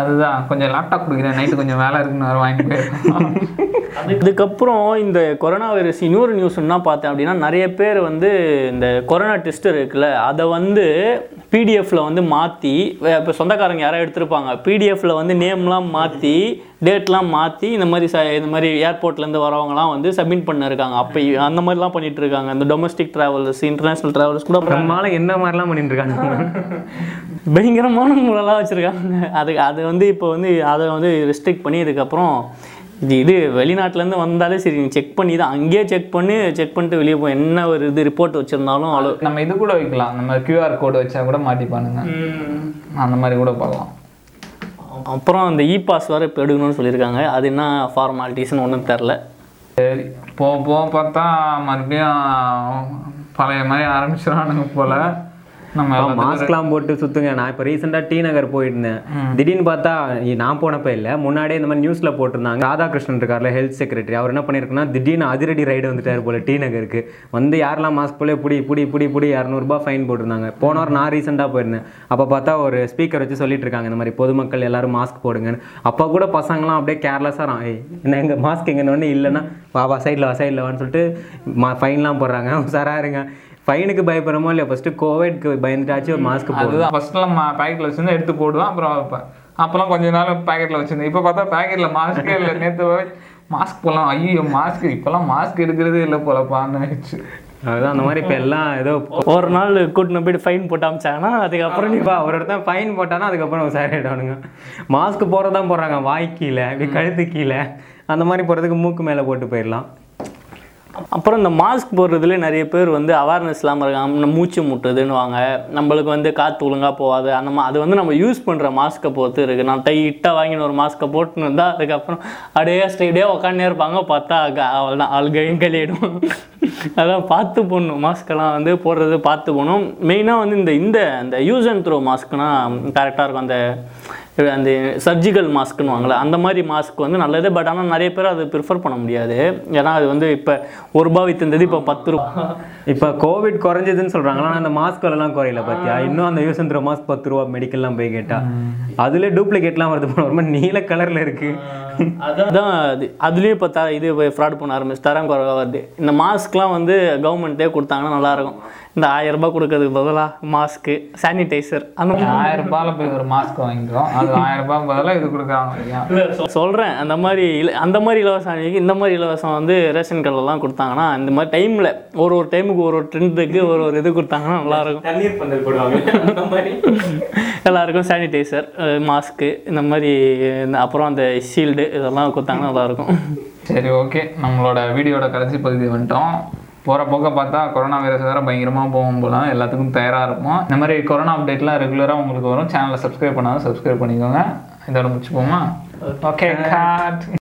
அதுதான். கொஞ்சம் லேப்டாப் கொடுக்குறேன். நைட்டு கொஞ்சம் வேலை இருக்குன்னு வேறு வாங்கி போயிருக்கோம். இதுக்கப்புறம் இந்த கொரோனா வைரஸ் இன்னொரு நியூஸ் என்ன பார்த்தேன் அப்படின்னா நிறைய பேர் வந்து இந்த கொரோனா டெஸ்ட் இருக்குல்ல அதை வந்து பிடிஎஃப்ல வந்து மாற்றி இப்போ சொந்தக்காரங்க யாராவது எடுத்திருப்பாங்க பிடிஎஃப்ல வந்து நேம்லாம் மாற்றி டேட்லாம் மாற்றி இந்த மாதிரி ச இந்த மாதிரி ஏர்போர்ட்லேருந்து வரவங்கலாம் வந்து சப்மிட் பண்ணிருக்காங்க. அப்போ அந்த மாதிரிலாம் பண்ணிட்டு இருக்காங்க இந்த டொமஸ்டிக் ட்ராவலர்ஸ் இன்டர்நேஷ்னல் ட்ராவலர்ஸ் கூட நம்மளால என்ன மாதிரிலாம் பண்ணிட்டு இருக்காங்க பயங்கரமான மூலலாம் வச்சுருக்காங்க. அது அது வந்து இப்போ வந்து அதை வந்து ரெஸ்ட்ரிக்ட் பண்ணி இதுக்கப்புறம் இது இது வெளிநாட்டிலேருந்து வந்தாலே சரி நீ செக் பண்ணி தான் அங்கேயே செக் பண்ணி செக் பண்ணிட்டு வெளியே போய் என்ன ஒரு இது ரிப்போர்ட் வச்சுருந்தாலும் அவ்வளோ நம்ம இது கூட வைக்கலாம். நம்ம கியூஆர் கோடு வச்சா கூட மாட்டிப்பானுங்க. அந்த மாதிரி கூட பண்ணலாம் அப்புறம் அந்த இ பாஸ் வேறு இப்போ எடுக்கணும்னு சொல்லியிருக்காங்க. அது என்ன ஃபார்மாலிட்டிஸ்னு ஒன்றும் தெரில சரி போக போக பார்த்தா மறுபடியும் பழைய மாதிரி ஆரம்பிச்சிடானுங்க போல. நம்ம மாஸ்க்லாம் போட்டு சுத்துங்க. நான் இப்போ ரீசெண்டாக டி நகர் போயிருந்தேன். திடீர்னு பார்த்தா நான் போனப்ப இல்லை. முன்னாடியே இந்த மாதிரி நியூஸில் போட்டிருந்தாங்க. ராதாகிருஷ்ணன் இருக்கார்ல ஹெல்த் செக்ரட்டரி அவர் என்ன பண்ணியிருக்குன்னா திடீர்னு அதிரடி ரைடு வந்துட்டார் போல டி நகருக்கு. வந்து யாரெல்லாம் மாஸ்க் போல புடி புடி புடி புடி இரநூறுபா ஃபைன் போட்டிருந்தாங்க. போன வாரம் நான் ரீசெண்டாக போயிருந்தேன். அப்போ பார்த்தா ஒரு ஸ்பீக்கர் வச்சு சொல்லிட்டு இருக்காங்க இந்த மாதிரி பொதுமக்கள் எல்லாரும் மாஸ்க் போடுங்கன்னு. அப்போ கூட பசங்களாம் அப்படியே கேர்லெஸ்ஸாக என்ன எங்கள் மாஸ்க் எங்கன்னு இல்லைன்னா வா வா சைடில் வா சைடில் வான்னு சொல்லிட்டு மா ஃபைன்லாம் போடுறாங்க. உசாரா இருங்க. ஃபைனுக்கு பயப்படுறோமோ இல்லையா? ஃபஸ்ட்டு கோவிட்க்கு பயந்துட்டாச்சு ஒரு மாஸ்க் போடுவோம் அதுதான். ஃபர்ஸ்ட்லாம் பேக்கெட்டில் வச்சிருந்து எடுத்து போடுவேன். அப்புறம் அப்போலாம் கொஞ்ச நாள் பேக்கெட்டில் வச்சிருந்தேன். இப்போ பார்த்தா பேக்கெட்டில் மாஸ்க்கே இல்லை. நேற்று மாஸ்க் போடலாம். ஐயோ மாஸ்க் இப்போலாம் மாஸ்க் எடுக்கிறதே இல்லை போலப்பான்னு ஆயிடுச்சு. அதுதான் அந்த மாதிரி இப்போ எல்லாம் ஏதோ ஒரு நாள் கூட்டின்னு போயிட்டு ஃபைன் போட்டு அமிச்சாங்கன்னா அதுக்கப்புறம் இப்போ ஒரு இடத்துல ஃபைன் போட்டானா அதுக்கப்புறம் சாரி ஆயிடுவானுங்க மாஸ்க் போடுறது தான் போடுறாங்க. வாய் கீழே இப்படி கழுத்து கீழே. அந்த மாதிரி போடுறதுக்கு மூக்கு மேலே போட்டு போயிடலாம். அப்புறம் இந்த மாஸ்க் போடுறதுல நிறைய பேர் வந்து அவேர்னஸ் இல்லாமல் இருக்காங்க. நம்ம மூச்சு முட்டுதுன்னுவாங்க நம்மளுக்கு வந்து காற்று ஒழுங்காக போகாது. அந்த மா அது வந்து நம்ம யூஸ் பண்ணுற மாஸ்க்கை பொறுத்து இருக்குது நான் டை இட்டாக வாங்கின ஒரு மாஸ்க்கை போட்டுன்னு இருந்தால் அதுக்கப்புறம் அப்படியே ஸ்ட்ரைட்டே உட்காந்தே இருப்பாங்க. பார்த்தா க- அவ்வளோதான் ஆள்கையும் கழியிடும் அதான் பார்த்து போடணும். மாஸ்க்கெல்லாம் வந்து போடுறது பார்த்து போகணும் மெயினாக வந்து இந்த இந்த அந்த யூஸ் அண்ட் த்ரோ மாஸ்க்னால் கரெக்டாக இருக்கும். அந்த அந்த சர்ஜிக்கல் மாஸ்க்குன்னு வாங்கல. அந்த மாதிரி மாஸ்க் வந்து நல்லது பட் ஆனால் நிறைய பேர் அது ப்ரிஃபர் பண்ண முடியாது. ஏன்னா அது வந்து இப்போ ஒரு ரூபா விற்றுந்தது இப்போ பத்து ரூபா. இப்போ கோவிட் குறைஞ்சதுன்னு சொல்றாங்க ஆனா அந்த மாஸ்க் எல்லாம் குறையல பார்த்தியா இன்னும் அந்த யூஸ் பண்ணுற மாஸ்க் பத்து ரூபா மெடிக்கல்லாம் போய் கேட்டா. அதுல டூப்ளிகேட்லாம் வருது. ரொம்ப நீல கலர்ல இருக்கு. அதான். அது அதுலேயும் இப்போ த இது ஃப்ராட் பண்ண ஆரம்பிச்சு தரம் குறைவாக வருது. இந்த மாஸ்க்லாம் வந்து கவர்மெண்ட்டே கொடுத்தாங்கன்னா நல்லாயிருக்கும். இந்த ஆயிரம் ரூபாய் கொடுக்கறதுக்கு பதிலாக மாஸ்க்கு சானிடைசர் அந்த மாதிரி. ஆயிரம் ரூபாயில போய் ஒரு மாஸ்க் வாங்கிக்கிறோம். அது ஆயிரம் ரூபாய் பதிலாக இது கொடுக்குறாங்க சொல்கிறேன் அந்த மாதிரி இல- அந்த மாதிரி இலவசம் அன்னைக்கு இந்த மாதிரி இலவசம் வந்து ரேஷன் கடையிலலாம் கொடுத்தாங்கன்னா இந்த மாதிரி டைமில் ஒரு ஒரு டைமுக்கு ஒரு ஒரு ட்ரெண்டுக்கு ஒரு ஒரு இது கொடுத்தாங்கன்னா நல்லாயிருக்கும். தண்ணீர் பந்தல் போடுவாங்க. அந்த மாதிரி. எல்லாருக்கும் சானிடைசர் மாஸ்க்கு இந்த மாதிரி இந்த அப்புறம் அந்த ஷீல்டு இதெல்லாம் கொடுத்தாங்கன்னா நல்லாயிருக்கும். சரி ஓகே. நம்மளோட வீடியோட கடைசி பகுதி வந்துட்டோம். போகிற போக்க பார்த்தா கொரோனா வைரஸ் வேறு பயங்கரமாக போகும் போல எல்லாத்துக்கும் தயாராக இருப்போம். இந்த மாதிரி கொரோனா அப்டேட்லாம் ரெகுலராக உங்களுக்கு வரும். சேனலை சப்ஸ்கிரைப் பண்ணாலும் சப்ஸ்கிரைப் பண்ணிக்கோங்க. இதோட முடிச்சுப்போமா? ஓகே